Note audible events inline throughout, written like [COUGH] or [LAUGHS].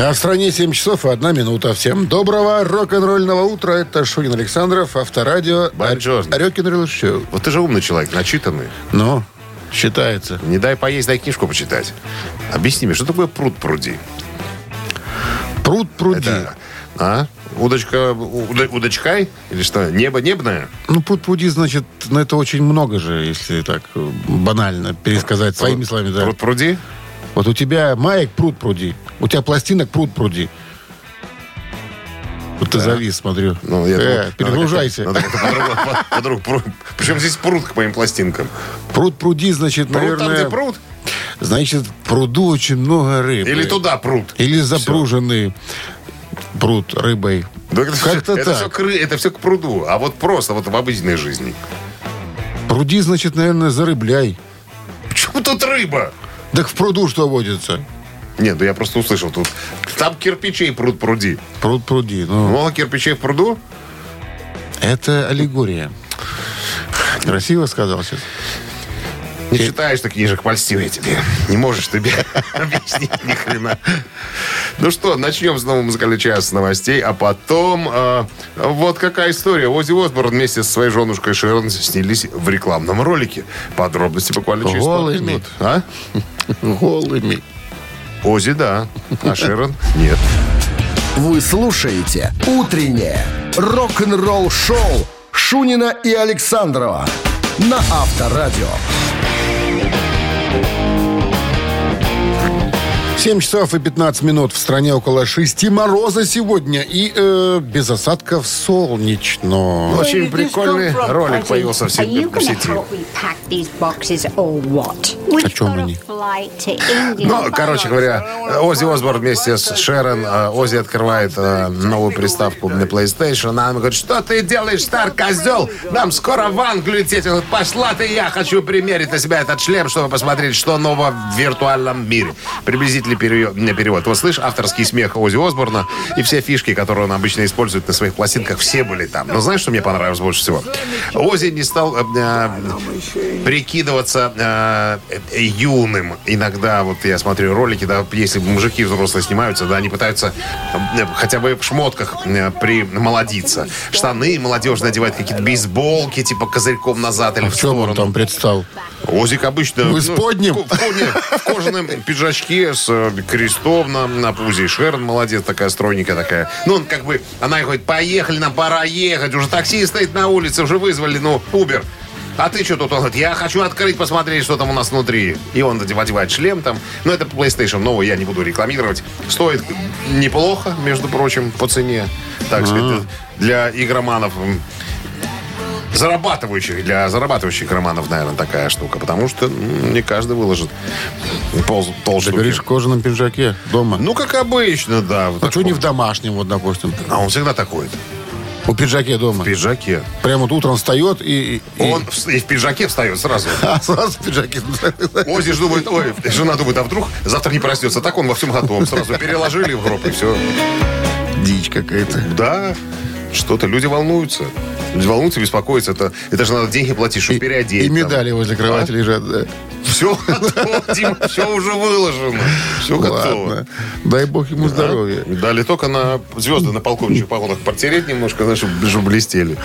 А в стране 7 часов и 1 минута. Всем доброго рок-н-ролльного утра. Это Шунин Александров, Авторадио. Бонжорно. Рок-н-ролл шоу. Вот ты же умный человек, начитанный. Ну, считается. Не дай поесть, дай книжку почитать. Объясни мне, что такое пруд пруди? Пруд пруди. Это, а? Удочка, уда- удочкай? Или что, небо небное? Ну, пруд пруди, значит, ну, это очень много же, если так э, банально пересказать своими словами. Да. Пруд пруди? Вот у тебя маек пруд пруди. У тебя пластинок пруд пруди. Вот ты завис, смотрю. Ну, я Э, перегружайся. Надо по-другому, по-. Причем здесь пруд к моим пластинкам. Пруд пруди, значит, Пруд там, наверное... где пруд? Значит, в пруду очень много рыбы. Или туда пруд? Или запруженный пруд рыбой. Да это Как-то все, это, так. все, это все к пруду. А вот просто вот в обыденной жизни. Пруди, значит, наверное, зарыбляй. Почему тут рыба? Так в пруду что водится? Нет, да я просто услышал тут. Там кирпичей пруд пруди. Пруд пруди. Ну, Много кирпичей в пруду? это аллегория. Красиво сказал сейчас. Не читаешь ты книжек польстивые тебе. Не можешь тебе [LAUGHS] объяснить ни хрена. Ну что, начнем с нового музыкального часа новостей, а потом э, вот какая история. Ози Осборн вместе со своей женушкой Шерон снялись в рекламном ролике. Подробности буквально через Голыми. минут. А? Голыми. Ози, да. А Шерон [LAUGHS] нет. Вы слушаете «Утреннее рок-н-ролл-шоу» Шунина и Александрова на Авторадио. 7 часов и 15 минут. В стране около 6 мороза сегодня. И э, без осадков солнечно. Очень прикольный ролик появился в сети. в сети. О чем они? Ну, короче говоря, Ози Осборн вместе с Шерон. э, Ози открывает э, новую приставку на PlayStation. Она ему говорит, что ты делаешь, стар козел? Нам скоро в Англию лететь. Он говорит, пошла ты, я хочу примерить на себя этот шлем, чтобы посмотреть, что нового в виртуальном мире. Приблизительный перевод. перевод. Вот слышь, авторский смех Ози Осборна и все фишки, которые он обычно использует на своих пластинках, все были там. Но знаешь, что мне понравилось больше всего? Ози не стал э, э, прикидываться э, юным. Иногда, вот я смотрю ролики, да, если мужики взрослые снимаются, да, они пытаются э, хотя бы в шмотках э, примолодиться. Штаны молодежь надевает какие-то бейсболки, типа козырьком назад или А в в чем он сторону. там предстал? Озик обычно... В исподнем? ко- в ко- нет, в кожаном пиджачке с э, крестом на, на пузе. И Шерон молодец, такая стройненькая такая. Ну, он как бы... Она говорит, поехали, нам пора ехать. Уже такси стоит на улице, уже вызвали, ну, Убер. А ты что тут? Он говорит, я хочу открыть, посмотреть, что там у нас внутри. И он одевает шлем там. Но это PlayStation новый, я не буду рекламировать. Стоит неплохо, между прочим, по цене. Так сказать, для игроманов зарабатывающих, для зарабатывающих романов, наверное, такая штука. Потому что м, не каждый выложит пол, Ты полштуки. говоришь, в кожаном пиджаке дома. Ну, как обычно, да. вот а что не в домашнем, вот, допустим? А он всегда такой. У пиджаке дома. В пиджаке. Прямо вот утром встает и... и- и- Он в- и в пиджаке встает сразу. [LAUGHS] А, сразу в пиджаке. Ози ж думает, ой, жена думает, а вдруг завтра не проснется. Так он во всем готов. Сразу переложили в гроб и все. Дичь какая-то. Да, что-то люди волнуются. Люди волнуются, беспокоятся. Это, это же надо деньги платить, чтобы переодеть. И там. медали возле кровати лежат. да. Все готово, [LAUGHS] Дим, все уже выложено. Все готово. Дай бог ему здоровья. Дали только на звезды на полковничьих погонах протереть немножко, знаешь, чтобы блестели.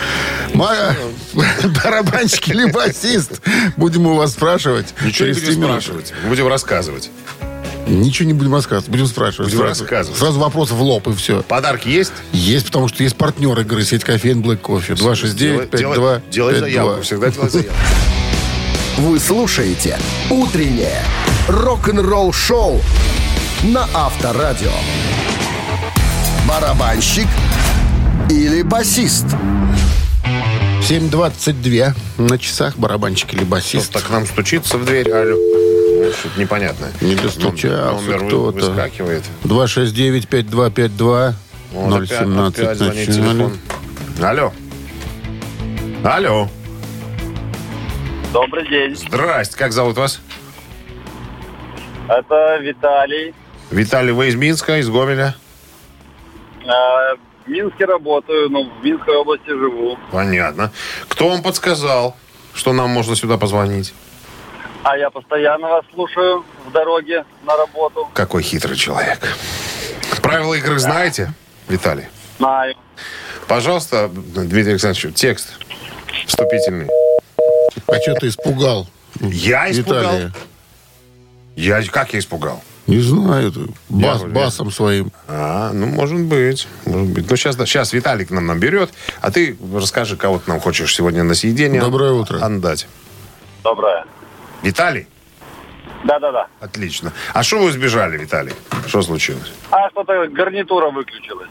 Моя [LAUGHS] барабанщик или басист? Будем у вас спрашивать. Ничего не будем спрашивать, будем рассказывать. Ничего не будем рассказывать. Будем спрашивать. Будем сразу. рассказывать. Сразу вопрос в лоб и все. Подарки есть? Есть, потому что есть партнер игры сеть кофеин Black Coffee. 269 Делай- 52 Делай заявку, всегда делай заявку. [LAUGHS] Вы слушаете «Утреннее рок-н-ролл-шоу» на Авторадио. Барабанщик или басист? 7.22 на часах барабанщик или басист. Так к нам стучится в дверь, алло. Что-то непонятное. Не достучался Номер кто-то. выскакивает. 269-5252. Вот опять- 017 опять звонит телефон. Алло. Алло. Добрый день. Здрасте. Как зовут вас? Это Виталий. Виталий, вы из Минска, из Гомеля? А, В Минске работаю, но в Минской области живу. Понятно. Кто вам подсказал, что нам можно сюда позвонить? А я постоянно вас слушаю в дороге на работу. Какой хитрый человек. Правила игры знаете, Виталий? Знаю. Пожалуйста, Дмитрий Александрович, текст вступительный. А что ты испугал? Я испугал? Виталия? Я, как я испугал? Не знаю. ты Бас, Я- басом своим. А, ну, может быть. Может быть. Ну, сейчас, сейчас Виталик нам наберет, а ты расскажи, кого ты нам хочешь сегодня на съедение Доброе утро. отдать. Доброе. Виталий? Да-да-да. Отлично. А что вы сбежали, Виталий? Что случилось? А что-то гарнитура выключилась.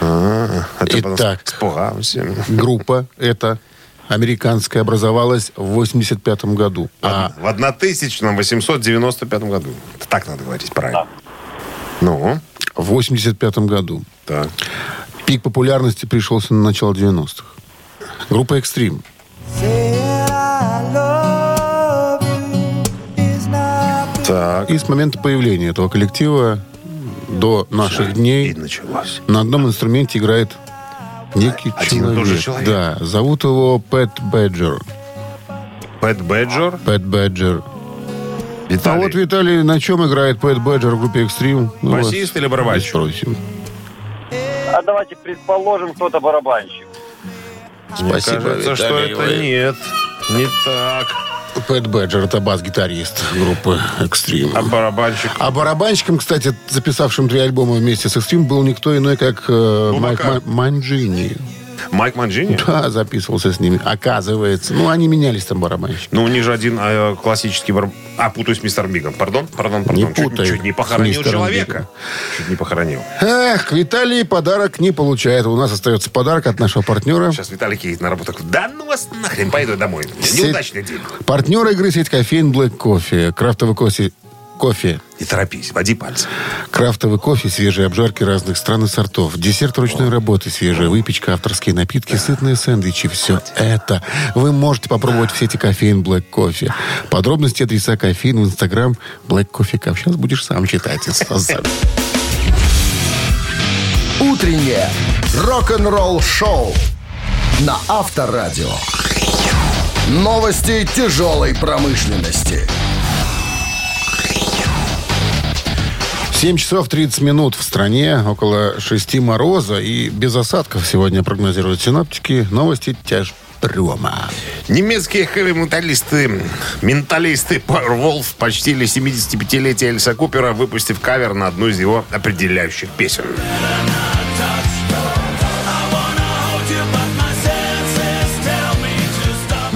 А, потом Итак. испугался. Группа эта американская образовалась в 85 году. А В 1895 году. Так надо говорить правильно. Ну, в 85 году так. пик популярности пришелся на начало 90-х. Группа «Экстрим». Так. И с момента появления этого коллектива до наших И дней началось. на одном инструменте играет некий Один и человек. тот же человек? Да, зовут его Пэт Бэджер. Пэт Бэджор. Пэт Бэджер. А Виталий. вот, Виталий, на чем играет Пэт Бэджер в группе «Экстрим»? Ну, Басист или барабанщик? Спросим. А давайте предположим, кто-то барабанщик. Мне кажется, что это нет. Не так. Пэт Бэджер – это бас-гитарист группы «Экстрим». А барабанщик? А барабанщиком, кстати, записавшим три альбома вместе с «Экстрим», был никто иной, как э, Майк Манджини. Майк Манджини? Да, записывался с ними. Оказывается. Ну, они менялись там барабанщики. Ну, у них же один э, классический бар... А, путаюсь с мистером Бигом. Пардон, пардон, пардон. Не Чуть- путай Чуть, не с похоронил человека. Бигом. Чуть не похоронил. Эх, Виталий подарок не получает. У нас остается подарок от нашего партнера. Сейчас Виталик едет на работу. Да ну вас нахрен, пойду домой. Неудачный день. Партнер игры сеть кофеин Black Кофе. Крафтовый кофе. Кофе. Не торопись, води пальцем. Крафтовый кофе, свежие обжарки разных стран и сортов, десерт ручной работы, свежая выпечка, авторские напитки, сытные сэндвичи. Все это вы можете попробовать в сети кофеин Black Кофе. Подробности адреса кофеин в инстаграм Black Coffee Cup. Сейчас будешь сам читать. Утреннее рок-н-ролл-шоу на Авторадио. Новости тяжелой промышленности. 7 часов 30 минут в стране, около 6 мороза и без осадков сегодня прогнозируют синоптики. Новости тяжпрома. Немецкие хэви-металлисты, менталисты Powerwolf почтили 75-летие Эльса Купера, выпустив кавер на одну из его определяющих песен.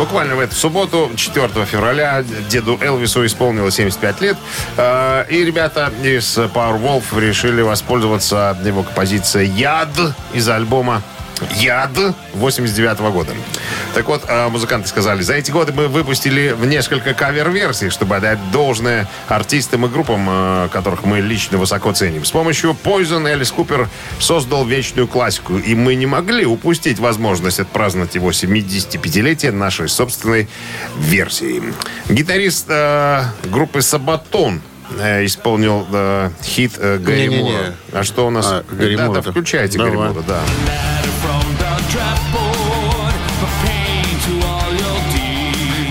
Буквально в эту субботу, 4 февраля, деду Элвису исполнилось 75 лет. Э, И ребята из Powerwolf решили воспользоваться его композицией «Яд» из альбома «Яд» 89 года. Так вот, э, музыканты сказали, за эти годы мы выпустили в несколько кавер-версий, чтобы отдать должное артистам и группам, э, которых мы лично высоко ценим. С помощью Poison Элис Купер создал вечную классику, и мы не могли упустить возможность отпраздновать его 75-летие нашей собственной версии. Гитарист э, группы Сабатон э, исполнил э, хит э, Гарри. Мура. А что у нас? А, Гарри да, Мура, да, да. включайте Гарри Давай. Мура, да.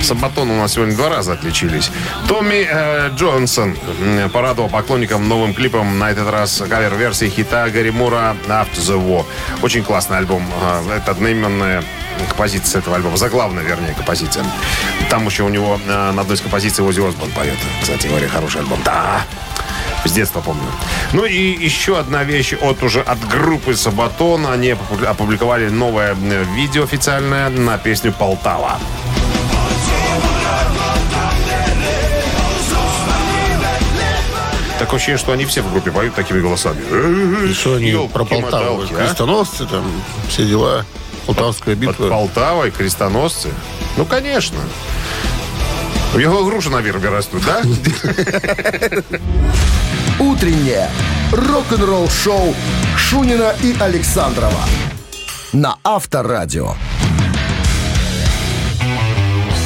Сабатон у нас сегодня два раза отличились. Томми э, Джонсон порадовал поклонникам новым клипом, на этот раз кавер-версии хита Гарри Мура «After the War». Очень классный альбом. Э, Это одноименная композиция этого альбома. Заглавная, вернее, композиция. Там еще у него э, на одной из композиций Ози Осборн поет. Кстати говоря, хороший альбом. Да! С детства помню. Ну и еще одна вещь от уже от группы Сабатон. Они опу- опубликовали новое э, видео официальное на песню «Полтава». Такое ощущение, что они все в группе поют такими голосами. Что они про Полтаву? А? Крестоносцы там, все дела. Полтавская Под битва. Полтавой, крестоносцы. Ну, конечно. В его груши на вербе растут, да? [LAUGHS] Утреннее рок-н-ролл-шоу Шунина и Александрова на Авторадио.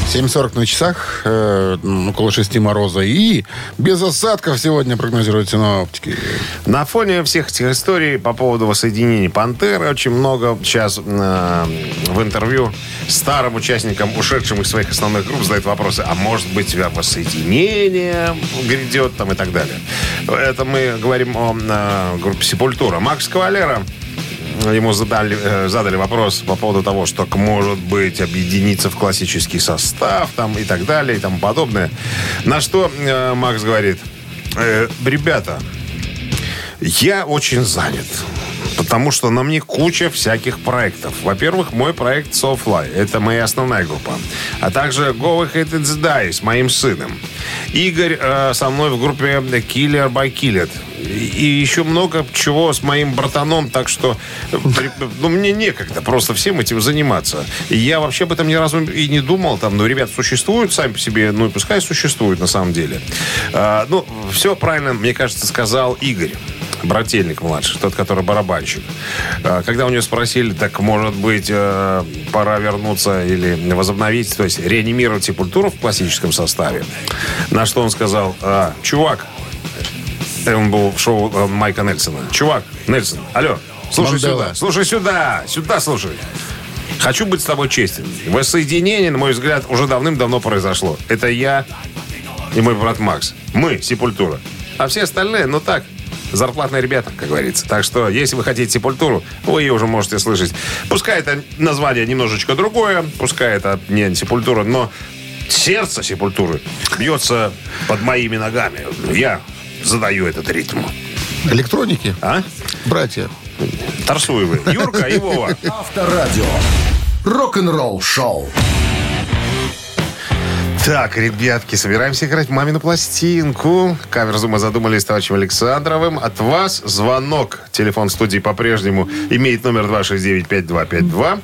7.40 на часах, э, около 6 мороза. И без осадков сегодня прогнозируют синоптики. На фоне всех этих историй по поводу воссоединения «Пантеры» очень много сейчас э, в интервью старым участникам, ушедшим из своих основных групп, задают вопросы, а может быть воссоединение грядет там и так далее. Это мы говорим о э, группе «Сепультура». Макс Кавалера ему задали, э, задали вопрос по поводу того, что может быть объединиться в классический состав там и так далее и тому подобное. На что э, Макс говорит, «Э, ребята, я очень занят. Потому что на мне куча всяких проектов. Во-первых, мой проект Soulfly. Это моя основная группа. А также Go Ahead and Die с моим сыном. Игорь э, со мной в группе Killer by Killer. И, и еще много чего с моим братаном. Так что ну, мне некогда просто всем этим заниматься. И я вообще об этом ни разу и не думал. Там, ну, ребят существуют сами по себе. Ну, и пускай существуют на самом деле. А, ну, все правильно, мне кажется, сказал Игорь. Брательник младший, тот, который барабанщик. А, Когда у него спросили, так, может быть, э, пора вернуться или возобновить, то есть реанимировать сепультуру в классическом составе. На что он сказал, «А, чувак, он был в шоу э, Майка Нельсона. Чувак, Нельсон, алло, слушай Мандела. сюда, слушай сюда, сюда слушай. Хочу быть с тобой честен. Воссоединение, на мой взгляд, уже давным-давно произошло. Это я и мой брат Макс. Мы, Сепультура. А все остальные, ну так, зарплатные ребята, как говорится. Так что, если вы хотите Сепультуру, вы ее уже можете слышать. Пускай это название немножечко другое, пускай это не Сепультура, но сердце Сепультуры бьется под моими ногами. Я задаю этот ритм. Электроники, А? братья. Тарсуевы. Юрка и Вова. Авторадио. Рок-н-ролл шоу. Так, ребятки, собираемся играть «Мамину пластинку». Каверзу мы задумали с товарищем Александровым. От вас звонок. Телефон студии по-прежнему имеет номер 269-5252.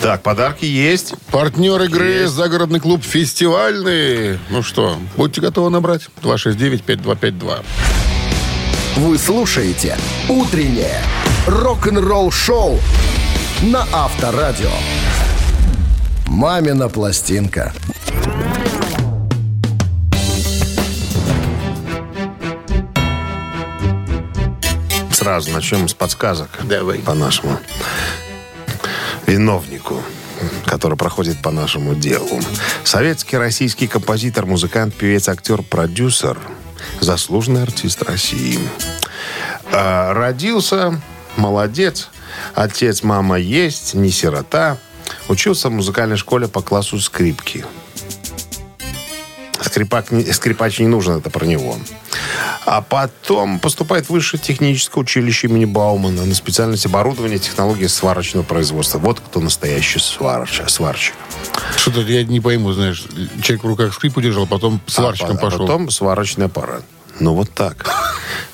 Так, подарки есть. Партнер игры Есть. загородный клуб «Фестивальный». Ну что, будьте готовы набрать. 269-5252. Вы слушаете «Утреннее рок-н-ролл-шоу» на Авторадио. «Мамина пластинка». Сразу начнем с подсказок. Давай. По нашему виновнику который проходит по нашему делу. Советский российский композитор, музыкант, певец, актер, продюсер, заслуженный артист России. А, родился, молодец, отец, мама есть, не сирота. Учился в музыкальной школе по классу скрипки. Скрипак, скрипач не нужен, это про него. А потом поступает в высшее техническое училище имени Баумана на специальность оборудования и технологии сварочного производства. Вот кто настоящий сварщик. сварщик. Что-то я не пойму, знаешь. Человек в руках скрипку держал, потом сварщиком а, пошел. потом сварочный аппарат. Ну, вот так.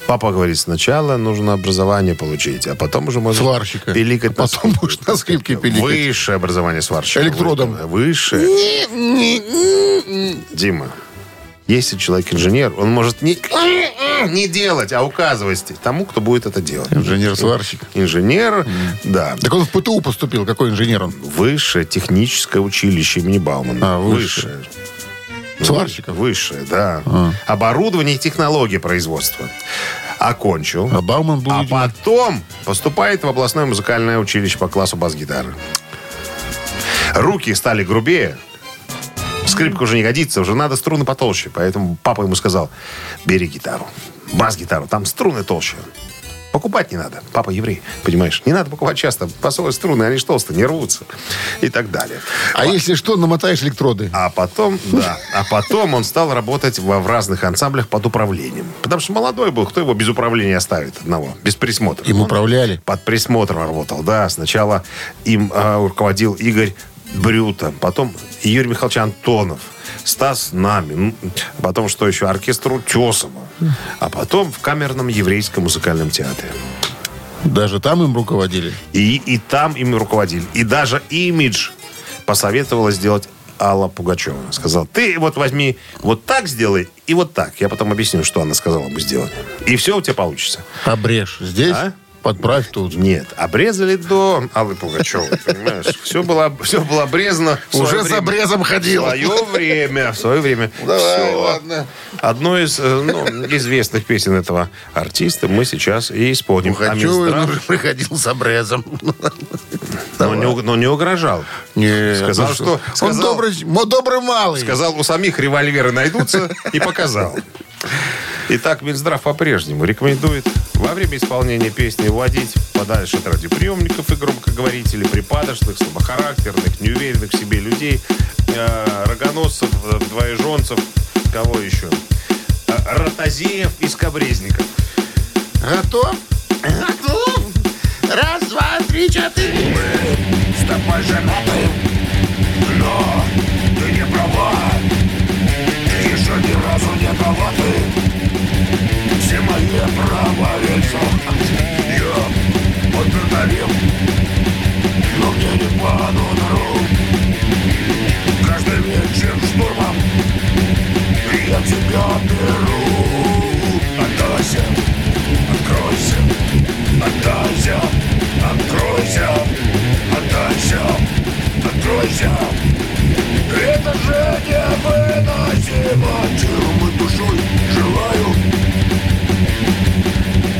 Папа говорит, сначала нужно образование получить, а потом уже можно Сварщика. пиликать А потом будешь на скрипке пиликать. Высшее образование сварщика. Электродом. Высшее. Дима, если человек инженер, он может не, [COUGHS] не делать, а указывать тому, кто будет это делать. Инженер-сварщик. Инженер, да. Так он в ПТУ поступил. Какой инженер он? Высшее техническое училище имени Баумана. А, высшее. Сварщиков? Высшее, да. А. Оборудование и технологии производства. Окончил. А Бауман был... А видимо, потом поступает в областное музыкальное училище по классу бас-гитары. Руки стали грубее. Скрипка уже не годится, уже надо струны потолще. Поэтому папа ему сказал, бери гитару, бас-гитару, там струны толще. Покупать не надо. Папа еврей, понимаешь? Не надо покупать часто. Посовые струны, они ж толстые, не рвутся. И так далее. А если что, намотаешь электроды. А потом, да, а потом он стал работать во, в разных ансамблях под управлением. Потому что молодой был, кто его без управления оставит одного, без присмотра. Им Он управляли. Под присмотром работал, да. Сначала им а, руководил Игорь Брюта, потом Юрий Михайлович Антонов, Стас Нами, ну, потом что еще, оркестр Утесова, а потом в камерном еврейском музыкальном театре. Даже там им руководили. И, и там ими руководили. И даже имидж посоветовала сделать Алла Пугачева. Сказал, ты вот возьми, вот так сделай и вот так. Я потом объясню, что она сказала бы сделать. И все у тебя получится. Обрежь здесь, А? Подправь тут. Нет, обрезали до Аллы Пугачевой, понимаешь? Все было, все было обрезано. в Уже с обрезом В ходил. свое время, в свое время. Давай, Всё. ладно. Одну из э, ну, известных песен этого артиста мы сейчас и исполним. Пугачевой уже приходил с обрезом. Но, не, но не угрожал. Не, Сказал, ну что- Он сказал- добрый, добрый малый. Сказал, у самих револьверы найдутся и показал. Итак, Минздрав по-прежнему рекомендует во время исполнения песни уводить подальше от радиоприемников и громкоговорителей, припадочных, слабохарактерных, неуверенных в себе людей, э, рогоносцев, двоеженцев, кого еще? Э, Ротозеев и скобрезников. Готов? Готов. Раз, два, три, четыре. Тобой женаты Но ты не права Ты еще ни разу не дала ты Все мои права лицо Я подтвердолим Но мне не по нутру Каждый вечер штурмом Я тебя беру Отдайся, откройся Отдайся, откройся откройся Это же невыносимо Телом и душой желаю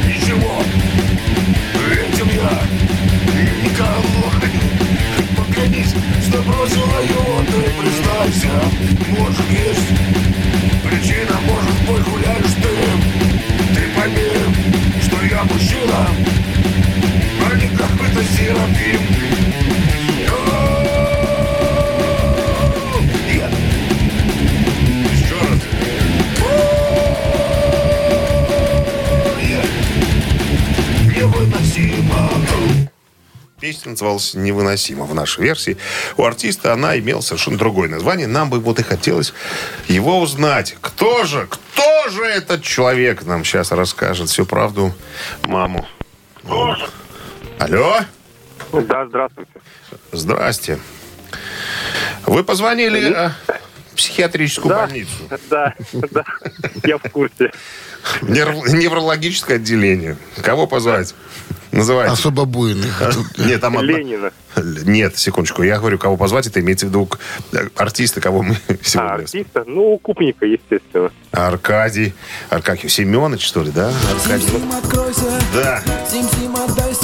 Ничего. Этим я никого Поклянись, что бросила его Ты признайся, может есть Причина, может быть, гуляешь ты. Ты пойми, что я мужчина А не какой-то серафим Песня называлась «Невыносимо» в нашей версии. У артиста она имела совершенно другое название. Нам бы вот и хотелось его узнать. Кто же, кто же этот человек нам сейчас расскажет всю правду маму. Алло? Да, здравствуйте. Здрасте. Вы позвонили э, в психиатрическую Да. больницу. Да, да, я в курсе. Нерв- неврологическое отделение. Кого позвать? Называйте. Особо буйных. Нет, там одна- Ленина. Нет, секундочку. Я говорю, кого позвать, это имеется в виду э, артиста, кого мы [LAUGHS] А, сегодня... артиста? Ну, Купника, естественно. Аркадий. Аркадий Семенович, что ли, да? Аркадий. Да.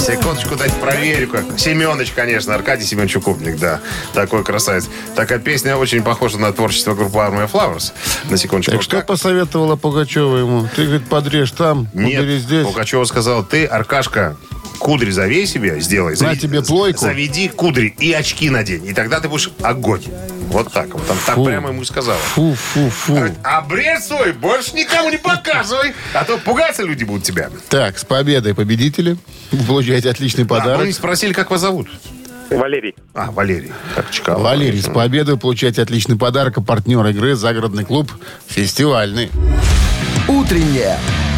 Секундочку, дайте проверю. Как. Семенович, конечно. Аркадий Семенович Укупник, да. Такой красавец. Такая песня очень похожа на творчество группы Army Flowers. На секундочку. Так что посоветовала Пугачева ему? Ты, говорит, подрежь там, убери Нет, здесь. Пугачева сказал, ты, Аркашка, кудри завей себе, сделай. На тебе плойку. Заведи кудри и очки надень. И тогда ты будешь огонь. Вот так вот. Там так Фу. прямо ему и сказала. Фу, фу, фу. Обрез свой больше никому не показывай, а то пугаться люди будут тебя. Так, с победой победители. Вы получаете отличный Да, подарок. вы не спросили, как вас зовут? Валерий. А, Валерий. Как Чкалов. Валерий, с победой получаете отличный подарок. А партнер игры «Загородный клуб» фестивальный. Утреннее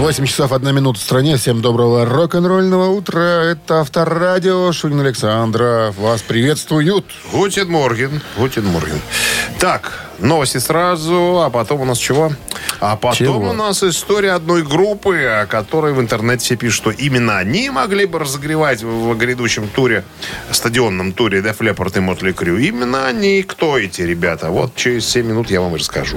8 часов 1 минута в стране. Всем доброго рок-н-ролльного утра. Это Авторадио. Шунин Александров. Вас приветствуют. Guten Morgen. Guten Morgen. Так, новости сразу, а потом у нас чего? А потом Чего? у нас история одной группы, о которой в интернете все пишут, что именно они могли бы разогревать в грядущем туре, стадионном туре Def Leppard и Motley Crue. Именно они. Кто эти ребята? Вот через 7 минут я вам и расскажу.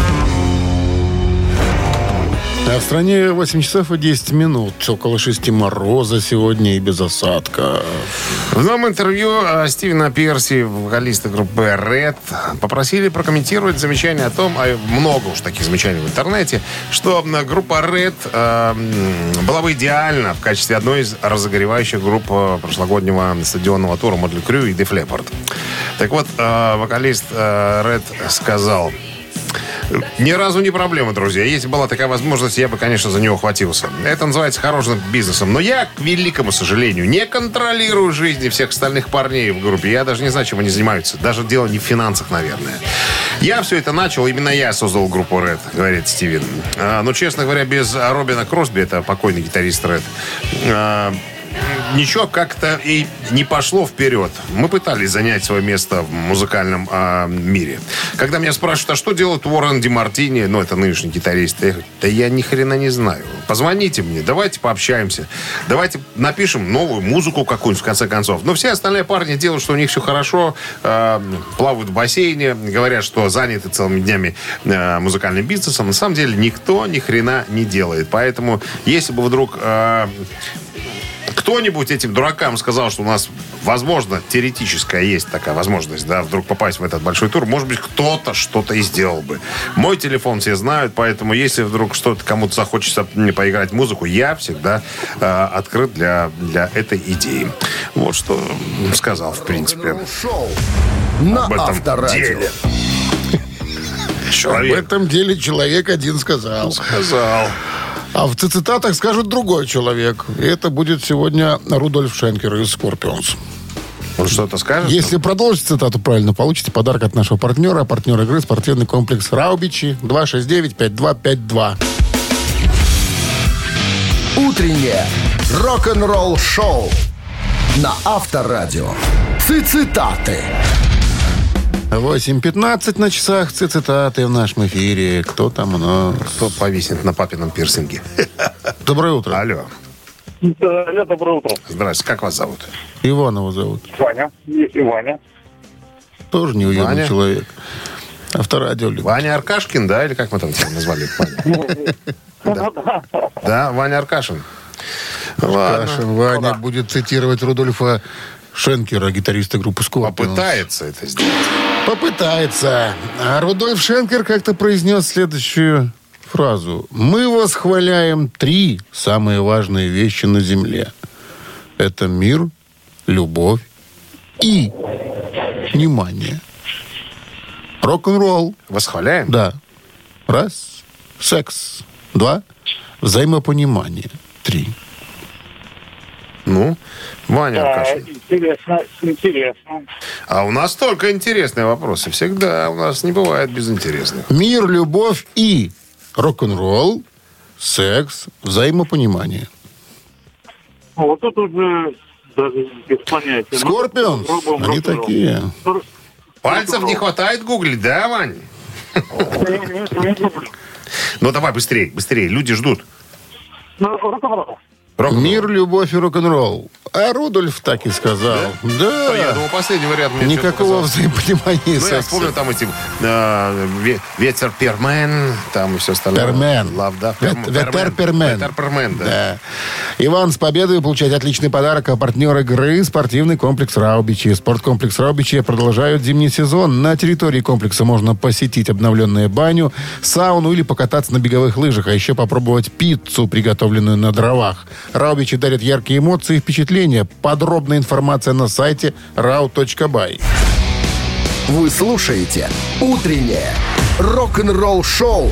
А в стране 8 часов и 10 минут. Около 6 мороза сегодня и без осадка. В новом интервью э, Стивена Перси, вокалиста группы Red, попросили прокомментировать замечание о том, а много уж таких замечаний в интернете, что группа Red э, была бы идеальна в качестве одной из разогревающих групп э, прошлогоднего стадионного тура Motley Crue и Leppard. Так вот, э, вокалист э, Red сказал, Ни разу не проблема, друзья. Если была такая возможность, я бы, конечно, за него хватился. Это называется хорошим бизнесом. Но я, к великому сожалению, не контролирую жизни всех остальных парней в группе. Я даже не знаю, чем они занимаются. Даже дело не в финансах, наверное. Я все это начал, именно я создал группу Red, говорит Стивен. А, но, честно говоря, без Робина Кросби, это покойный гитарист Red, а, ничего как-то и не пошло вперед. Мы пытались занять свое место в музыкальном а, мире. Когда меня спрашивают, а что делает Уоррен Ди Мартини, ну, это нынешний гитарист, я говорю, да я ни хрена не знаю. Позвоните мне, давайте пообщаемся. Давайте напишем новую музыку какую-нибудь, в конце концов. Но все остальные парни делают, что у них все хорошо, а, плавают в бассейне, говорят, что заняты целыми днями а, музыкальным бизнесом. На самом деле никто ни хрена не делает. Поэтому, если бы вдруг а, кто-нибудь этим дуракам сказал, что у нас, возможно, теоретическая есть такая возможность, да, вдруг попасть в этот большой тур, может быть, кто-то что-то и сделал бы. Мой телефон все знают, поэтому если вдруг что-то кому-то захочется мне поиграть музыку, я всегда э, открыт для, для этой идеи. Вот что сказал, в принципе. На Об этом Авторадио. деле. [LAUGHS] Человек этом деле человек один сказал. сказал. А в цитатах скажет другой человек. И это будет сегодня Рудольф Шенкер из Скорпионс. Он что-то скажет? Если продолжите цитату правильно, получите подарок от нашего партнера. Партнер игры спортивный комплекс Раубичи 269-5252. Утреннее рок-н-ролл-шоу на Авторадио. Цитаты. 8.15 на часах. Цитаты в нашем эфире. Кто там у нас? Кто повиснет на папином пирсинге? Доброе утро. Алло. Алло, доброе утро. Здрасте, как вас зовут? Иванова зовут. Ваня. И, Ваня. Тоже неуемный Ваня? человек. Авторадио любит. Ваня Аркашкин, да? Или как мы там тебя назвали? [LAUGHS] Ваня? Да, Ваня Аркашин. Ладно. Кашин Ваня будет цитировать Рудольфа Шенкера, гитариста группы Скорпионс. Попытается это сделать. Попытается. А Рудольф Шенкер как-то произнес следующую фразу. «Мы восхваляем три самые важные вещи на Земле. Это мир, любовь и внимание. Рок-н-ролл. Восхваляем? Да. Раз. Секс. Два. Взаимопонимание. Три. Ну, Ваня Да, Аркашин. интересно, интересно. А у нас только интересные вопросы. Всегда у нас не бывает безинтересных. Мир, любовь и рок-н-ролл, секс, взаимопонимание. Ну, Вот тут уже даже без понятия. Ну, Скорпионс, Пробуем они такие. Пальцев не хватает гуглить, да, Вань? Ну, давай быстрее, быстрее. Люди ждут. Ну, рок-н-ролл. Мир, любовь и рок-н-ролл. А Рудольф так и сказал. Да. А Я думал, последний вариант мне Никакого взаимопонимания Ну, я вспомнил там эти э, ве- ветер пермен, там и все остальное. Пермен. Лав, да, перм- Ветер пермен. Ветер пермен, да. Да. Иван, с победой вы получаете отличный подарок. А партнер игры – спортивный комплекс «Раубичи». Спорткомплекс «Раубичи» продолжают зимний сезон. На территории комплекса можно посетить обновленную баню, сауну или покататься на беговых лыжах, а еще попробовать пиццу, приготовленную на дровах. «Раубичи» дарят яркие эмоции и впечатления. Подробная информация на сайте rau.by. Вы слушаете «Утреннее рок-н-ролл-шоу»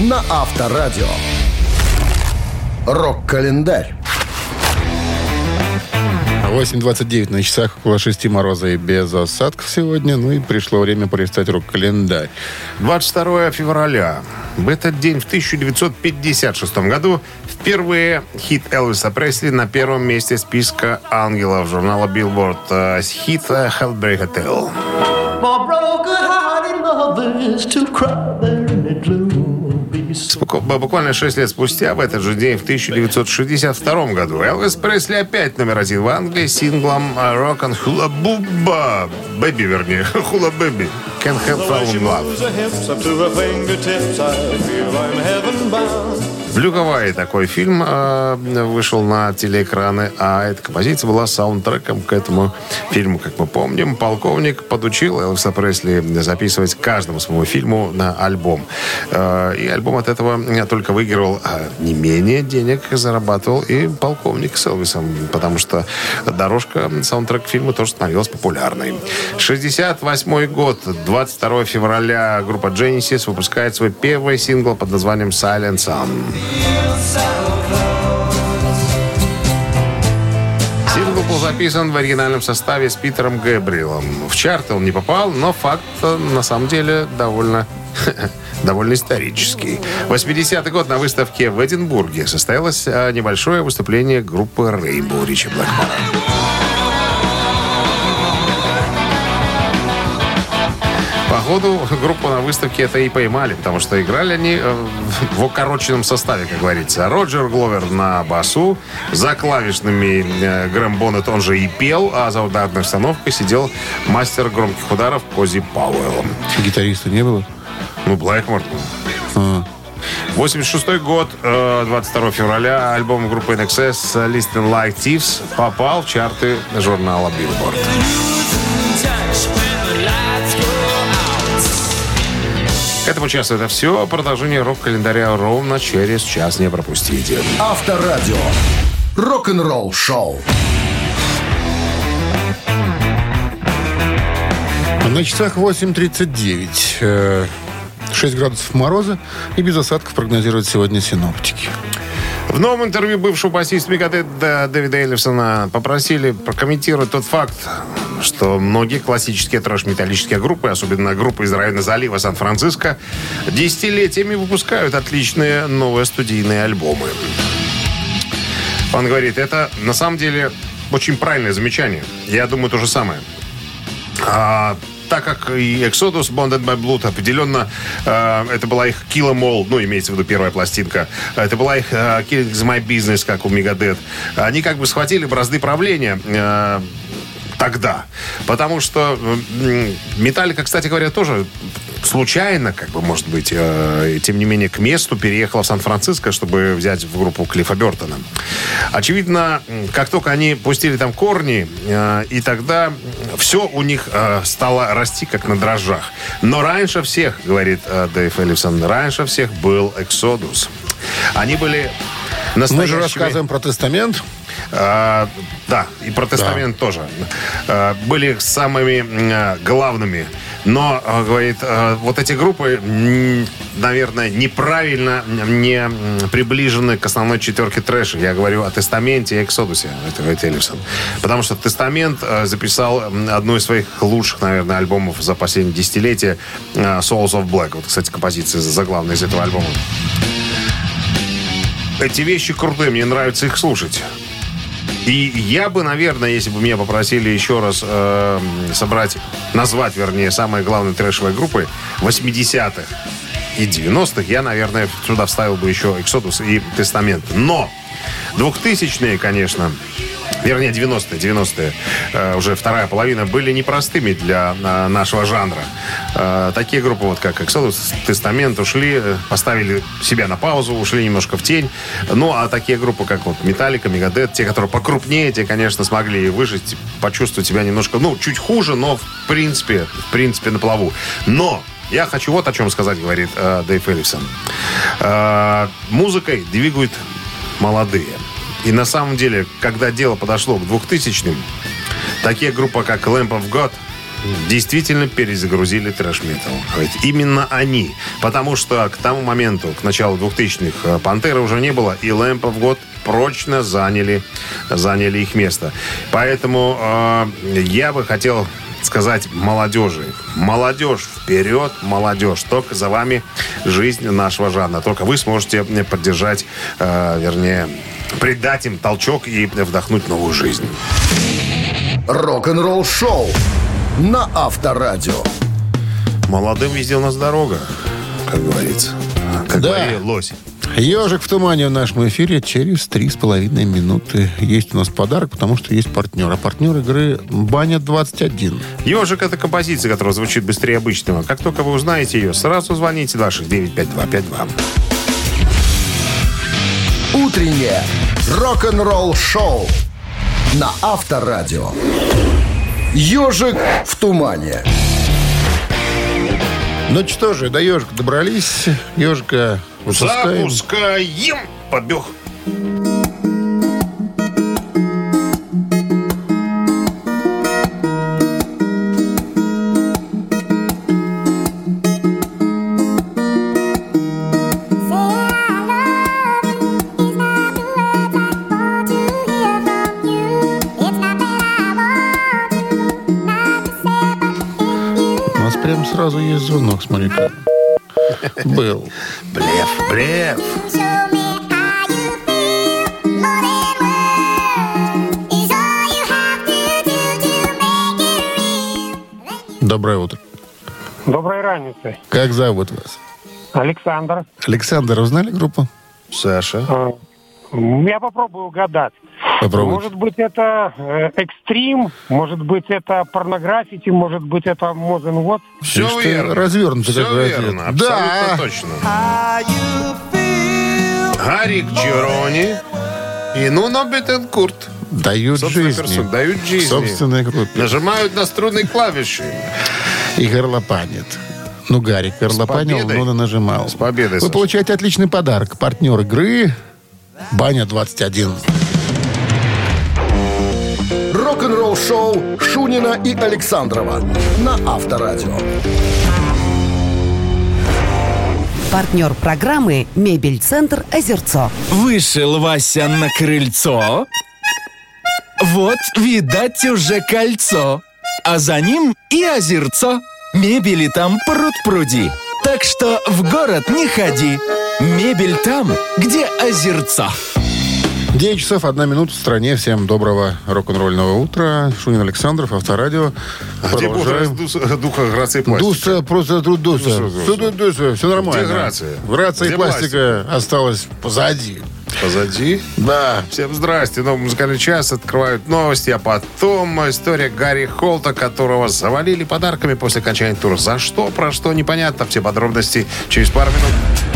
на Авторадио. Рок-календарь. 8.29 на часах, около 6 мороза и без осадков сегодня. Ну и пришло время полистать рок-календарь. 22 февраля. В этот день, в 1956 году, впервые хит Элвиса Пресли на первом месте списка ангелов журнала Billboard. Э, Хит Hellbreak Hotel. Споко- Буквально 6 лет спустя, в этот же день, в 1962 году, Элвис Пресли опять номер один в Англии с синглом «Rock and Hula Booba». «Бэби», вернее, [LAUGHS] «Hula Baby». «Can't Help Fall in Love». Люгавае такой фильм э, вышел на телеэкраны, а эта композиция была саундтреком к этому фильму. Как мы помним, полковник подучил Элвиса Пресли записывать каждому своему фильму на альбом. Э, и альбом от этого только выигрывал а не менее денег зарабатывал и полковник с Элвисом, потому что дорожка саундтрек к фильму тоже становилась популярной. 68 год, 22 февраля группа Genesis выпускает свой первый сингл под названием Silent Sun. Сингл был записан в оригинальном составе с Питером Гэбриэлом. В чарты он не попал, но факт на самом деле довольно [LAUGHS] довольно исторический. 80-й год на выставке в Эдинбурге состоялось э, небольшое выступление группы Rainbow Ричи Блэкмора. Походу, группу на выставке это и поймали, потому что играли они э, в укороченном составе, как говорится. Роджер Гловер на басу, за клавишными э, Грэм Боннет, он же и пел, а за ударной установкой сидел мастер громких ударов Кози Пауэлл. Гитариста не было? Ну, Блэкмор. А. 86 год, э, 22 февраля, альбом группы NXS Listen Like Thieves попал в чарты журнала Billboard. Этому часу это все. Продолжение рок-календаря ровно через час. Не пропустите. Авторадио. Рок-н-ролл шоу. На часах 8.39. Э, 6 градусов мороза и без осадков прогнозируют сегодня синоптики. В новом интервью бывшего басиста Мегадет Дэвида Эллифсона попросили прокомментировать тот факт, что многие классические трэш-металлические группы, особенно группы из района залива Сан-Франциско, десятилетиями выпускают отличные новые студийные альбомы. Он говорит, это на самом деле очень правильное замечание. Я думаю, то же самое. А, так как и Exodus, Bonded by Blood, определенно э, это была их Kill 'Em All, ну, имеется в виду первая пластинка. Это была их э, is My Business, как у Megadeth. Они как бы схватили бразды правления э, тогда. Потому что Металлика, кстати говоря, тоже случайно, как бы, может быть, э, тем не менее, к месту переехала в Сан-Франциско, чтобы взять в группу Клиффа Бертона. Очевидно, как только они пустили там корни, э, и тогда все у них э, стало расти, как на дрожжах. Но раньше всех, говорит э, Дэйв Эллифсон, раньше всех был Эксодус. Они были Мы же рассказываем про тестамент. А, да, и протестамент тоже. А, были самыми м, главными. Но, а, говорит, а, вот эти группы, наверное, неправильно не приближены к основной четверке трэша. Я говорю о Тестаменте и Эксодусе, это говорит Эллифсон. Потому что Тестамент а, записал одну из своих лучших, наверное, альбомов за последние десятилетия а, Souls of Black. Вот, кстати, композиция заглавная из этого альбома. Эти вещи крутые, мне нравится их слушать. И я бы, наверное, если бы меня попросили еще раз э, собрать, назвать, вернее, самые главные трэшевые группы 80-х и 90-х, я, наверное, сюда вставил бы еще Exodus и Тестамент. Но 2000-е, конечно, вернее, 90-е, 90-е, э, уже вторая половина, были непростыми для э, нашего жанра. Э, такие группы, вот как Exodus, Тестамент, ушли, поставили себя на паузу, ушли немножко в тень. Ну, а такие группы, как вот Металлика, Мегадет, те, которые покрупнее, те, конечно, смогли выжить, почувствовать себя немножко, ну, чуть хуже, но, в принципе, в принципе, на плаву. Но я хочу вот о чем сказать, говорит э, Дэйв Эллифсон. Э, музыкой двигают молодые. И на самом деле, когда дело подошло к 2000-м, такие группы, как Lamp of God, действительно перезагрузили трэш-метал. Говорит, Именно они. Потому что к тому моменту, к началу 2000-х, э, Пантеры уже не было, и Lamp of God прочно заняли, заняли их место. Поэтому э, я бы хотел сказать молодежи. Молодежь, вперед, молодежь. Только за вами жизнь нашего жанра. Только вы сможете поддержать, э, вернее, придать им толчок и вдохнуть новую жизнь. Рок-н-ролл шоу на Авторадио. Молодым везде у нас дорога, как говорится. Как Да. говорил лось. Ежик в тумане в нашем эфире через три с половиной минуты. Есть у нас подарок, потому что есть партнер. А партнер игры Баня 21. Ежик это композиция, которая звучит быстрее обычного. Как только вы узнаете ее, сразу звоните 269-5252. Утреннее рок-н-ролл-шоу на Авторадио. Ежик в тумане. Ну что же, до ежика добрались. Ежика выпускаем. Запускаем. Побег. Смотри-ка. Был. Блеф, блеф. Доброе утро. Доброй раницы. Как зовут вас? Александр. Александр, узнали группу? Саша. Я попробую угадать. Попробуйте. Может быть, это э, экстрим, может быть, это порнографити, может быть, это Мозен Вот. Все ты, верно. развернутый Все ответ. верно. Да. Абсолютно точно. Гарик Джерони и Нуно Бетенкурт. Дают персоной. Дают жизни. Собственной группе. Нажимают на струнные клавиши. И горлопанит. Ну, Гарик горлопанил, победой. но нажимал. С победой, Вы Саша. получаете отличный подарок. Партнер игры Баня-21. Рок-н-ролл-шоу Шунина и Александрова на Авторадио. Партнер программы «Мебель-центр Озерцо». Вышел Вася на крыльцо. Вот, видать, уже кольцо. А за ним и озерцо. Мебели там пруд-пруди. Так что в город не ходи. Мебель там, где озерцо. 9 часов, 1 минута в стране. Всем доброго рок-н-ролльного утра. Шунин Александров, Авторадио. А Где духа, духа грации пластика? Дуса, просто труд дуса. Дуса, дуса. Все, нормально. Где грация? Грация и пластика осталась позади. Позади. Да. Всем здрасте. Новый музыкальный час. Открывают новости, а потом история Гарри Холта, которого завалили подарками после окончания тура. За что, про что, непонятно. Все подробности через пару минут.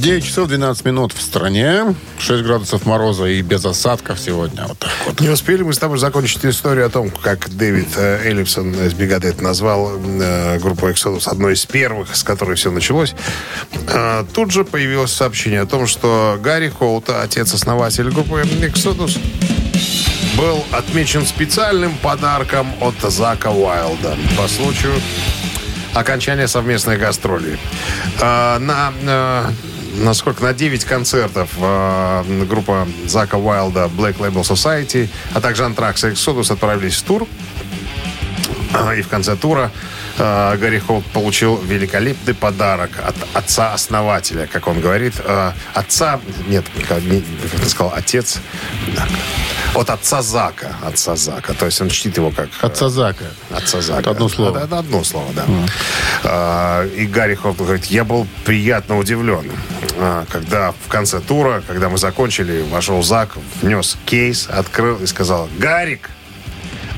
9 часов 12 минут в стране. 6 градусов мороза и без осадков сегодня. Вот так вот. Не успели мы с тобой закончить историю о том, как Дэвид э, Эллипсон из Мегадет назвал э, группу Exodus одной из первых, с которой все началось. Э, тут же появилось сообщение о том, что Гарри Холта, отец-основатель группы Exodus, был отмечен специальным подарком от Зака Уайлда по случаю окончания совместной гастроли. Э, на, э, на сколько? На 9 концертов э, группа Зака Уайлда Black Label Society, а также Антракс и Exodus отправились в тур. А, И в конце тура э, Гарри Холт получил великолепный подарок от отца-основателя, как он говорит. Э, отца, нет, как, не- как он сказал, отец. От отца Зака. Отца Зака. То есть он чтит его как... э, Отца Зака. Отца Зака. Это одно слово. Это, это одно слово, да. А, и Гарри Холт говорит, я был приятно удивлен, когда в конце тура, когда мы закончили, вошел Зак, внес кейс, открыл и сказал, Гарик,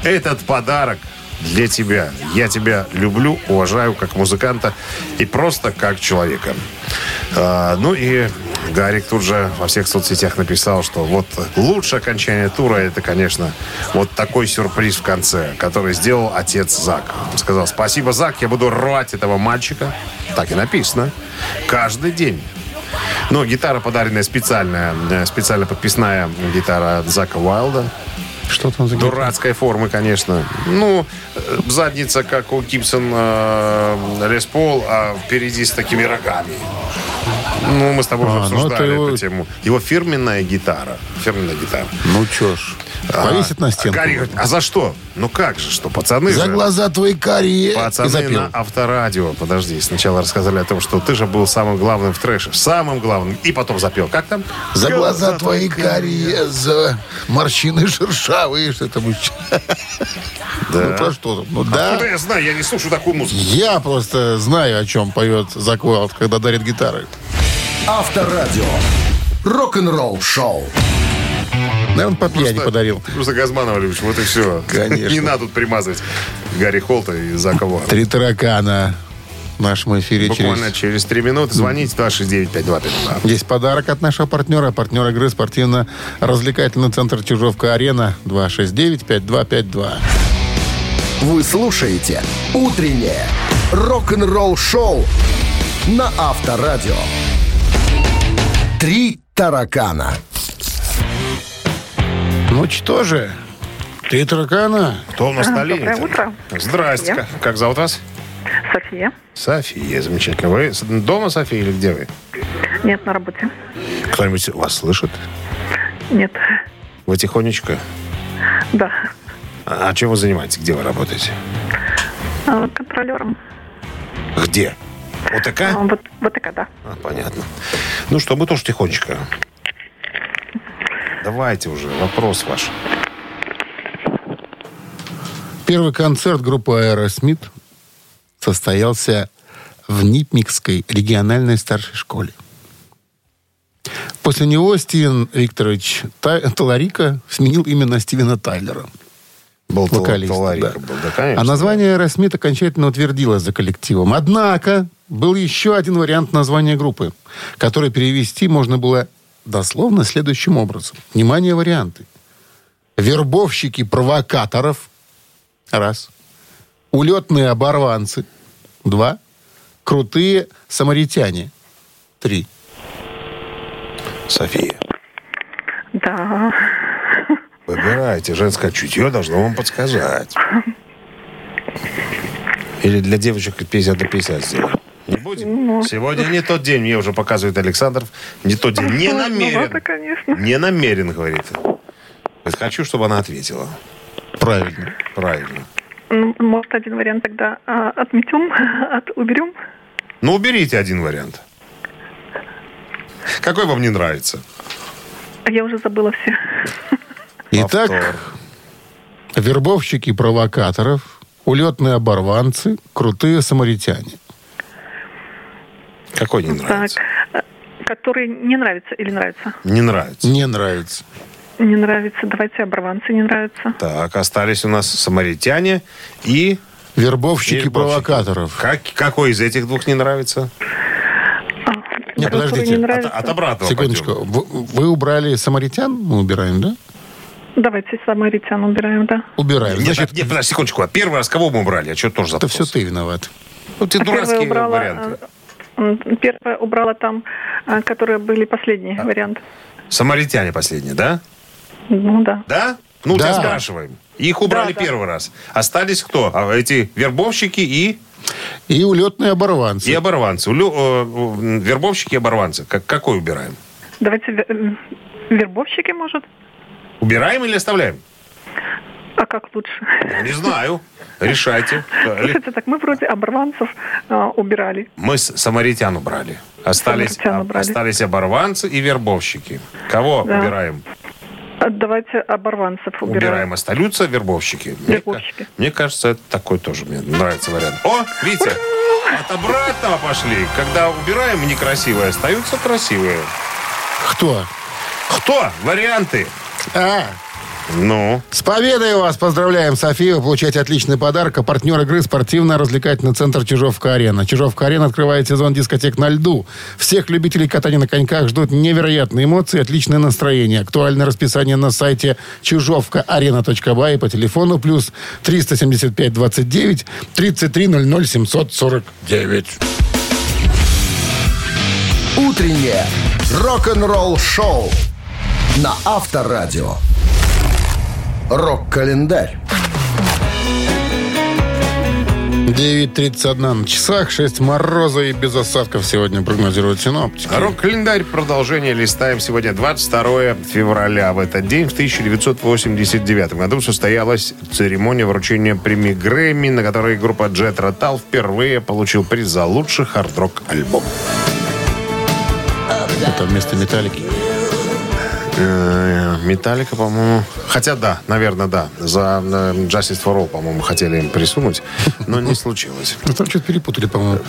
этот подарок для тебя. Я тебя люблю, уважаю как музыканта и просто как человека. А, ну и Гарик тут же во всех соцсетях написал, что вот лучшее окончание тура это, конечно, вот такой сюрприз в конце, который сделал отец Зак. Он сказал, спасибо, Зак, я буду рвать этого мальчика. Так и написано. Каждый день. Ну, гитара подаренная специальная, э, специально подписная гитара от Зака Уайлда. Что там за гитара? Дурацкой формы, конечно. Ну, э, задница, как у Гибсон э, Лес Пол, а впереди с такими рогами. Ну, мы с тобой уже А, ну, обсуждали это его- эту тему. Его фирменная гитара. Фирменная гитара. Ну чё ж. Повесит на А стенку. Гарри говорит, а за что? Ну как же, что пацаны За же... глаза твои карие. Пацаны на авторадио. Подожди, сначала рассказали о том, что ты же был самым главным в трэше. Самым главным. И потом запел. Как там? За глаза твои карие, за морщины шершавые. Что это будет? Ну, про что? Ну, да. Я знаю? Я не слушаю такую музыку. Я просто знаю, о чем поет Зак Уайлд, когда дарит гитары. Авторадио. Рок-н-ролл-шоу. Наверное, по пьяни подарил. Просто Газманова любишь, вот и все. Конечно. Не надо тут примазывать Гарри Холта и Зака Вора. Три таракана в нашем эфире Буквально через... через три минуты звоните 269-5252. Есть подарок от нашего партнера. Партнер игры спортивно-развлекательный центр Чужовка-Арена 269-5252. Вы слушаете «Утреннее рок-н-ролл-шоу» на Авторадио. «Три таракана». Ну что же, три таракана. Кто у нас на линии? Доброе утро. Здрасте. Я. Как, зовут вас? София. София, замечательно. Вы дома, София, или где вы? Нет, на работе. Кто-нибудь вас слышит? Нет. Вы тихонечко? Да. А, а чем вы занимаетесь? Где вы работаете? А, Контролером. Где? ОТК? А, Вот, вот такая, да. А, понятно. Ну что, мы тоже тихонечко. Давайте уже, вопрос ваш. Первый концерт группы Аэросмит состоялся в Нипмукской региональной старшей школе. После него Стивен Викторович Таларика сменил имя на Стивена Тайлера. Был вокалист, Таларика да. был, да, конечно. А название Аэросмит окончательно утвердилось за коллективом. Однако был еще один вариант названия группы, который перевести можно было дословно следующим образом. Внимание, варианты. Вербовщики провокаторов. Раз. Улетные оборванцы. Два. Крутые самаритяне. Три. София, Да. выбирайте. Женское чутье должно вам подсказать. Или для девочек 50 до 50 сделаем. Не будем? Сегодня не тот день, мне уже показывает Александров. Не тот день. Не Сложновато, намерен. конечно. Не намерен, говорит. Говорит, Хочу, чтобы она ответила. Правильно. Правильно. Ну, Может, один вариант тогда а, отметем, [LAUGHS] от, уберем? Ну, уберите один вариант. Какой вам не нравится? А Я уже забыла все. [LAUGHS] Итак, Повтор. вербовщики провокаторов, улетные оборванцы, крутые самаритяне. Какой не Так. нравится? а, Который не нравится или нравится? Не нравится. Не нравится. Не нравится. Давайте оборванцы не нравится. Так, остались у нас самаритяне и... Вербовщики Вербовщики. провокаторов. Как, какой из этих двух не нравится? Не, Который подождите. не От, нравится. от обратного Секундочку. пойдем. Вы, вы убрали самаритян? Мы убираем, да? Давайте самаритян убираем, да. Убираем. Нет, Значит, нет, подожди, секундочку. А первый раз кого мы убрали? А что тоже это все запутался? ты виноват. Ну, ты А дурацкие убрала, варианты. А, м, Первая убрала там, а, которые были последний вариант. Самаритяне последние, да? Ну да. Да? Ну, Да. тебя спрашиваем. Их убрали Да, да. первый раз. Остались кто? А эти вербовщики и, И улетные оборванцы. и оборванцы. Улю- э, вербовщики и оборванцы. Как, какой убираем? Давайте вербовщики, может? Убираем или оставляем? А как лучше? Не знаю. Решайте. Слушайте, так мы вроде оборванцев а, убирали. Мы с- самаритян убрали. Остались, Самаритян убрали. остались оборванцы и вербовщики. Кого Да. убираем? А Давайте оборванцев убираем. Убираем. Остаются вербовщики. Мне Вербовщики. ка- Мне, кажется, это такой тоже мне нравится вариант. О, видите, от обратного пошли. Когда убираем некрасивые, остаются красивые. Кто? Кто? Варианты. А, Ну, с победой вас поздравляем, София. Вы получаете отличный подарок. А партнер игры спортивно-развлекательный центр Чижовка-Арена. Чижовка-Арена открывает сезон дискотек на льду. Всех любителей катания на коньках ждут невероятные эмоции и отличное настроение. Актуальное расписание на сайте чижовкаарена.бай по телефону плюс 375 29 33 00 749. «Утреннее рок-н-ролл-шоу» на Авторадио. Рок-календарь. 9.31 на часах, 6 мороза и без осадков сегодня прогнозируют синоптики. рок-календарь продолжение листаем сегодня 22 февраля. В этот день, в 1989 году, состоялась церемония вручения премии Грэмми, на которой группа Jet Rotal впервые получил приз за лучший хард-рок альбом. Это вместо металлики. Э, Металлика, по-моему. Хотя да, наверное, да. За э, Justice for All, по-моему, хотели им присунуть, но не случилось. Ну, там что-то перепутали, по-моему.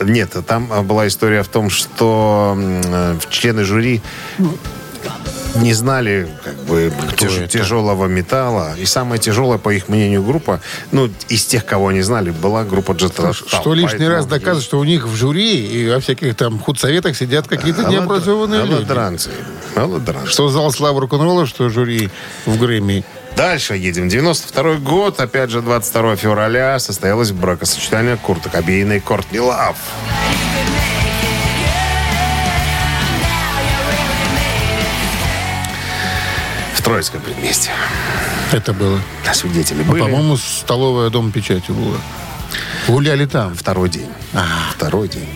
Нет, там а, была история в том, что э, члены жюри не знали как бы тяж- это? тяжелого металла. И самая тяжелая, по их мнению, группа, ну, из тех, кого они знали, была группа Lat. Что лишний раз доказывает, что у них в жюри и во всяких там худсоветах сидят какие-то необразованные люди. Молодранцы. Молодранцы. Что зал славы рок-н-ролла, что жюри в Грэмми. Дальше едем. 92 год, опять же, 22 февраля состоялось бракосочетание Курта Кобейна и Кортни Лав. В Троицком предместе. Это было. А свидетели А, были. По-моему, столовая дом печати была. Гуляли там. Второй день. Второй день.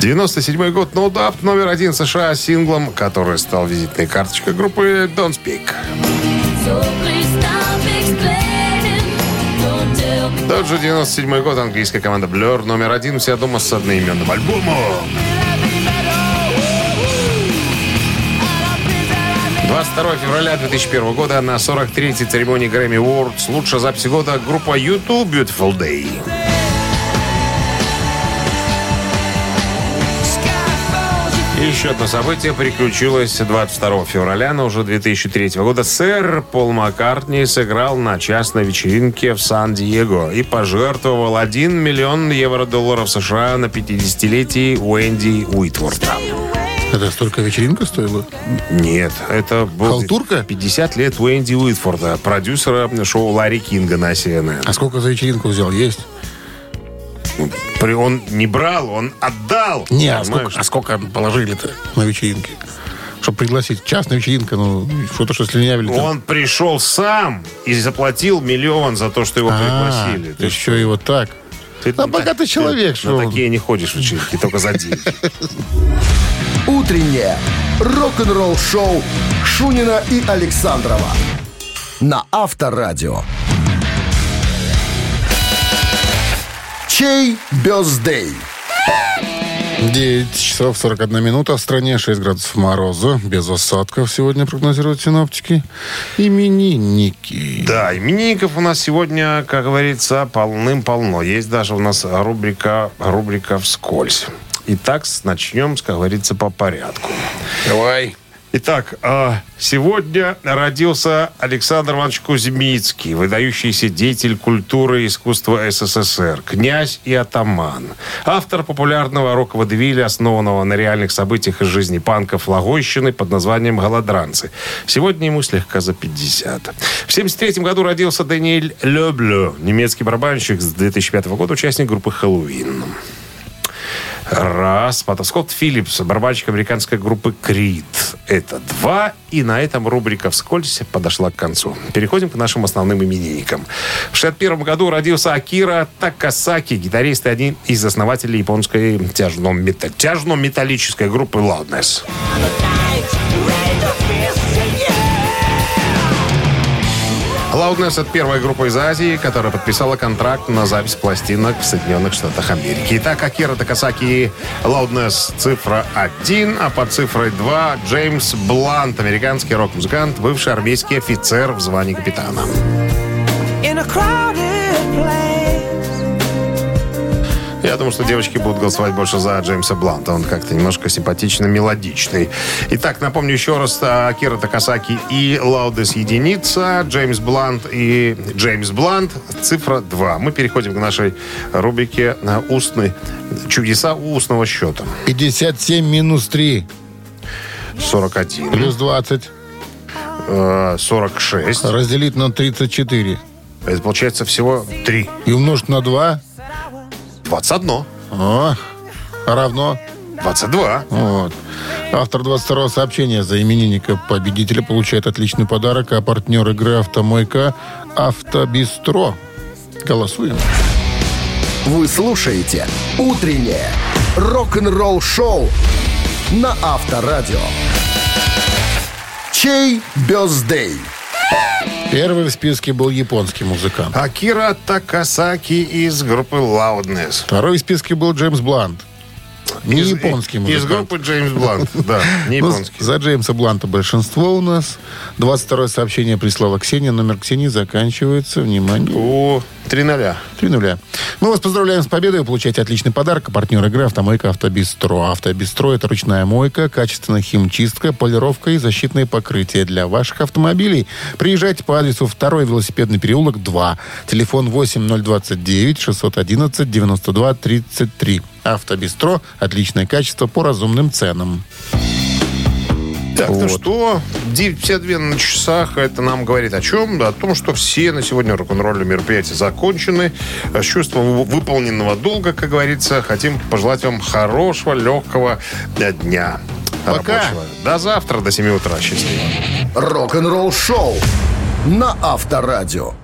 97 год. No Doubt номер один США синглом, который стал визитной карточкой группы Don't Speak. Тот же 97 год. Английская команда Blur номер один себя дома с одноименным альбомом. 22 февраля 2001 года на 43-й церемонии Grammy Awards лучшая запись года группа YouTube Beautiful Day. Еще одно событие приключилось 22 февраля, но уже 2003 года. Сэр Пол Маккартни сыграл на частной вечеринке в Сан-Диего и пожертвовал 1 миллион евро-долларов США на 50-летие Уэнди Уитворта. Это столько вечеринка стоила? Нет, это был Халтурка? 50 лет Уэнди Уитфорда, продюсера шоу Ларри Кинга на CNN. А сколько за вечеринку взял? Есть? При- Он не брал, он отдал. Не, а сколько, а сколько положили-то на вечеринке? Чтобы пригласить. Частная вечеринка, ну, что-то, что слюнявили. там. Он пришел сам и заплатил миллион за то, что его А, пригласили. Ты еще и вот так. Ты А богатый человек, ты что На такие не ходишь вечеринки, только за деньги. [LAUGHS] Утреннее рок-н-ролл-шоу Шунина и Александрова на Авторадио. Чей бездей? 9 часов 41 минута. В стране 6 градусов мороза. Без осадков сегодня прогнозируют синоптики. Именинники. Да, именинников у нас сегодня, как говорится, полным-полно. Есть даже у нас рубрика, рубрика «Вскользь». Итак, начнем, как говорится, по порядку. Давай. Итак, а, сегодня родился Александр Иванович Кузьмицкий, выдающийся деятель культуры и искусства СССР, князь и атаман. Автор популярного рок-водевиля, основанного на реальных событиях из жизни панков Логойщины под названием «Голодранцы». Сегодня ему слегка за 50. В 1973 году родился Даниэль Леблю, немецкий барабанщик с 2005 года, участник группы «Хэллоуин». Раз. Потом Скотт Филлипс, барабанщик американской группы Крид. Это два. И на этом рубрика «Вскользь» подошла к концу. Переходим к нашим основным именинникам. В 61 году родился Акира Такасаки, гитарист и один из основателей японской тяжно-мета- тяжно-металлической группы Loudness. Loudness — это первая группа из Азии, которая подписала контракт на запись пластинок в Соединенных Штатах Америки. Итак, Акира Такасаки Loudness цифра 1, а под цифрой 2 Джеймс Блант, американский рок-музыкант, бывший армейский офицер в звании капитана. Я думаю, что девочки будут голосовать больше за Джеймса Бланта. Он как-то немножко симпатично мелодичный. Итак, напомню еще раз. а, Акира Такасаки и Лаудес единица. Джеймс Блант и Джеймс Блант. Цифра 2. Мы переходим к нашей рубрике на устный чудеса устного счета. 57 минус 3 41. плюс 20 э, 46. разделить на 34 Это получается всего 3. и умножить на 2 21. о, равно 22. Вот. Автор 22 сообщения за именинника победителя получает отличный подарок, а партнер игры «Автомойка» «Автобистро». Голосуем. Вы слушаете «Утреннее рок-н-ролл-шоу» на Авторадио. Чей бездей? Первый в списке был японский музыкант. Акира Такасаки из группы Loudness. Второй в списке был Джеймс Блант. Не Из- японский Из музыкант. группы Джеймс Блант, да, не Ну, японский. за Джеймса Бланта большинство у нас. 22 сообщение прислала Ксения. Номер Ксении заканчивается. Внимание. О, 3 0 Три нуля. Мы вас поздравляем с победой. Вы получаете отличный подарок. Партнер игры «Автомойка Автобестро». «Автобестро» — это ручная мойка, качественная химчистка, полировка и защитные покрытия для ваших автомобилей. Приезжайте по адресу 2 велосипедный переулок, 2. Телефон 8029 611 92 33. «Автобестро» — отличное качество по разумным ценам. Так, ну Вот. что, 9.52 на часах, это нам говорит о чем? О том, что все на сегодня рок-н-ролльные мероприятия закончены. С чувством вы- выполненного долга, как говорится, хотим пожелать вам хорошего, легкого дня. Пока. рабочего. До завтра, до 7 утра. Счастливо. Рок-н-ролл шоу на Авторадио.